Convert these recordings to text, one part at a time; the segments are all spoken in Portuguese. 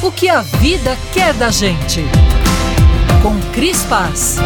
O que a vida quer da gente. Com Cris Paz.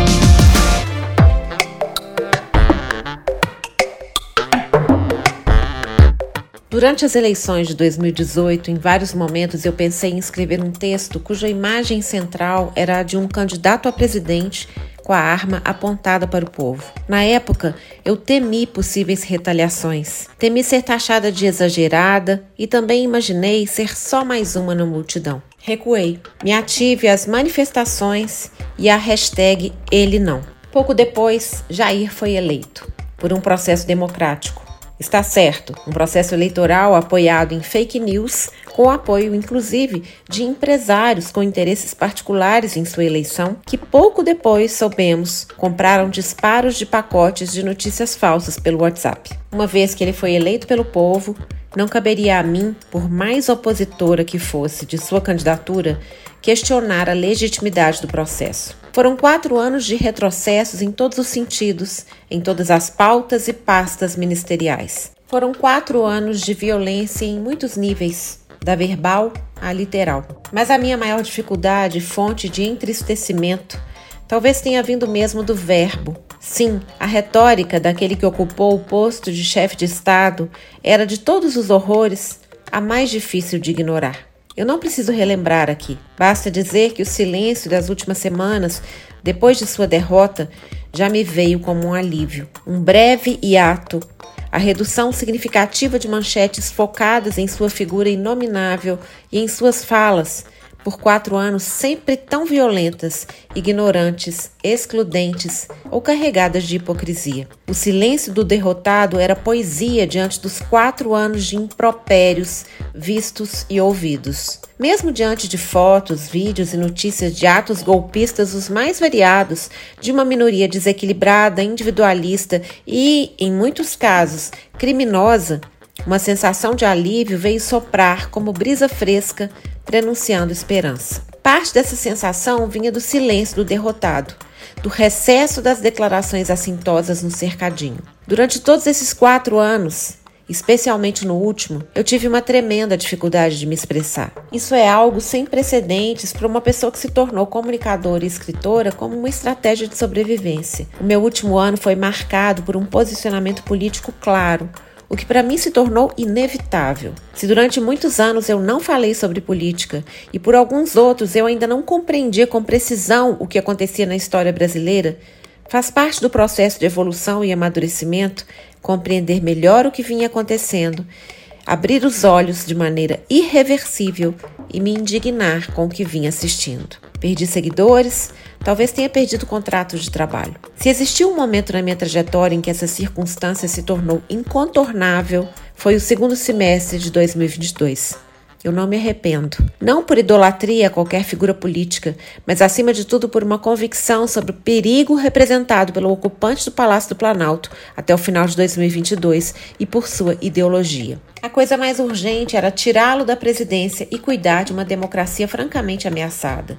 Durante as eleições de 2018, em vários momentos eu pensei em escrever um texto cuja imagem central era a de um candidato a presidente com a arma apontada para o povo. Na época, eu temi possíveis retaliações. Temi ser taxada de exagerada e também imaginei ser só mais uma na multidão. Recuei. Me ative às manifestações e à hashtag Ele Não. Pouco depois, Jair foi eleito por um processo democrático. Está certo, um processo eleitoral apoiado em fake news, com apoio inclusive de empresários com interesses particulares em sua eleição, que pouco depois soubemos compraram disparos de pacotes de notícias falsas pelo WhatsApp. Uma vez que ele foi eleito pelo povo, não caberia a mim, por mais opositora que fosse de sua candidatura, questionar a legitimidade do processo. Foram quatro anos de retrocessos em todos os sentidos, em todas as pautas e pastas ministeriais. Foram quatro anos de violência em muitos níveis, da verbal à literal. Mas a minha maior dificuldade, fonte de entristecimento, talvez tenha vindo mesmo do verbo. Sim, a retórica daquele que ocupou o posto de chefe de Estado era de todos os horrores a mais difícil de ignorar. Eu não preciso relembrar aqui. Basta dizer que o silêncio das últimas semanas, depois de sua derrota, já me veio como um alívio. Um breve hiato, a redução significativa de manchetes focadas em sua figura inominável e em suas falas, por quatro anos sempre tão violentas, ignorantes, excludentes ou carregadas de hipocrisia. O silêncio do derrotado era poesia diante dos quatro anos de impropérios vistos e ouvidos. Mesmo diante de fotos, vídeos e notícias de atos golpistas os mais variados, de uma minoria desequilibrada, individualista e, em muitos casos, criminosa, uma sensação de alívio veio soprar como brisa fresca prenunciando esperança. Parte dessa sensação vinha do silêncio do derrotado, do recesso das declarações assintosas no cercadinho. Durante todos esses quatro anos, especialmente no último, eu tive uma tremenda dificuldade de me expressar. Isso é algo sem precedentes para uma pessoa que se tornou comunicadora e escritora como uma estratégia de sobrevivência. O meu último ano foi marcado por um posicionamento político claro o que para mim se tornou inevitável. Se durante muitos anos eu não falei sobre política e por alguns outros eu ainda não compreendia com precisão o que acontecia na história brasileira, faz parte do processo de evolução e amadurecimento compreender melhor o que vinha acontecendo, abrir os olhos de maneira irreversível e me indignar com o que vinha assistindo. Perdi seguidores, talvez tenha perdido contratos de trabalho. Se existiu um momento na minha trajetória em que essa circunstância se tornou incontornável, foi o segundo semestre de 2022. Eu não me arrependo. Não por idolatria a qualquer figura política, mas acima de tudo por uma convicção sobre o perigo representado pelo ocupante do Palácio do Planalto até o final de 2022 e por sua ideologia. A coisa mais urgente era tirá-lo da presidência e cuidar de uma democracia francamente ameaçada.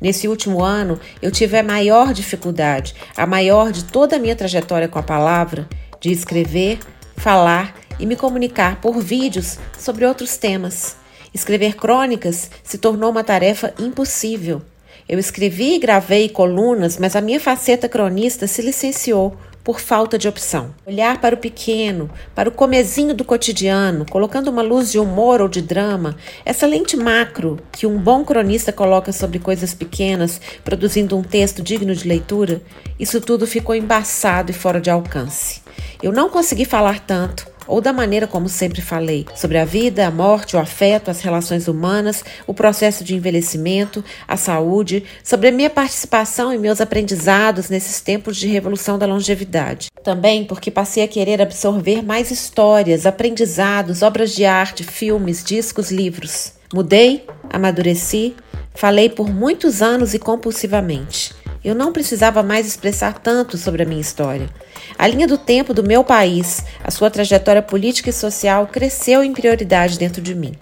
Nesse último ano, eu tive a maior dificuldade, a maior de toda a minha trajetória com a palavra, de escrever, falar e me comunicar por vídeos sobre outros temas. Escrever crônicas se tornou uma tarefa impossível. Eu escrevi e gravei colunas, mas a minha faceta cronista se licenciou por falta de opção. Olhar para o pequeno, para o comezinho do cotidiano, colocando uma luz de humor ou de drama, essa lente macro que um bom cronista coloca sobre coisas pequenas, produzindo um texto digno de leitura, isso tudo ficou embaçado e fora de alcance. Eu não consegui falar tanto ou da maneira como sempre falei, sobre a vida, a morte, o afeto, as relações humanas, o processo de envelhecimento, a saúde, sobre a minha participação e meus aprendizados nesses tempos de revolução da longevidade. Também porque passei a querer absorver mais histórias, aprendizados, obras de arte, filmes, discos, livros. Mudei, amadureci, falei por muitos anos e compulsivamente. Eu não precisava mais expressar tanto sobre a minha história. A linha do tempo do meu país, a sua trajetória política e social cresceu em prioridade dentro de mim.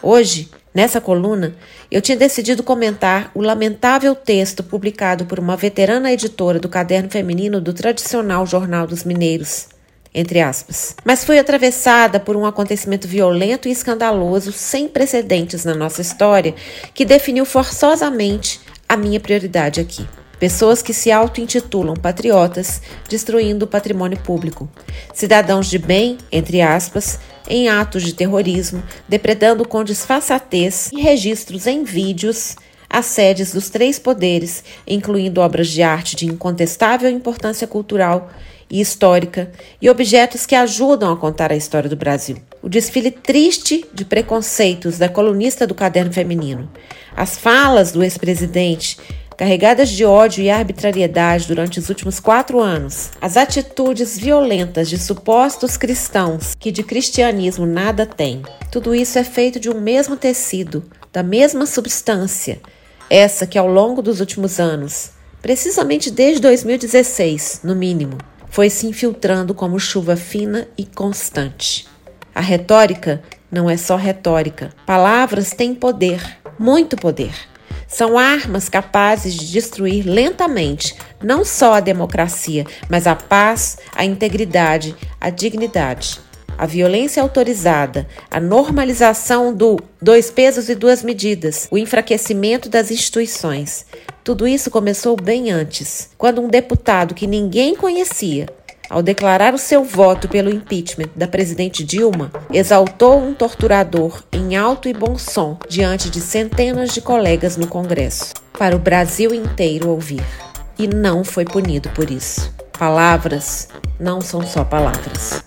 Hoje, nessa coluna, eu tinha decidido comentar o lamentável texto publicado por uma veterana editora do caderno feminino do tradicional Jornal dos Mineiros. entre aspas, mas foi atravessada por um acontecimento violento e escandaloso sem precedentes na nossa história que definiu forçosamente a minha prioridade aqui. Pessoas que se auto-intitulam patriotas destruindo o patrimônio público. Cidadãos de bem, entre aspas, em atos de terrorismo, depredando com disfarçatez e registros em vídeos as sedes dos três poderes, incluindo obras de arte de incontestável importância cultural e histórica e objetos que ajudam a contar a história do Brasil. O desfile triste de preconceitos da colunista do Caderno Feminino, as falas do ex-presidente carregadas de ódio e arbitrariedade durante os últimos quatro anos, as atitudes violentas de supostos cristãos que de cristianismo nada têm, tudo isso é feito de um mesmo tecido, da mesma substância, essa que ao longo dos últimos anos, precisamente desde 2016, no mínimo, foi se infiltrando como chuva fina e constante. A retórica não é só retórica. Palavras têm poder, muito poder. São armas capazes de destruir lentamente não só a democracia, mas a paz, a integridade, a dignidade. A violência autorizada, a normalização do dois pesos e duas medidas, o enfraquecimento das instituições. Tudo isso começou bem antes, quando um deputado que ninguém conhecia ao declarar o seu voto pelo impeachment da presidente Dilma, exaltou um torturador em alto e bom som diante de centenas de colegas no Congresso, para o Brasil inteiro ouvir. E não foi punido por isso. Palavras não são só palavras.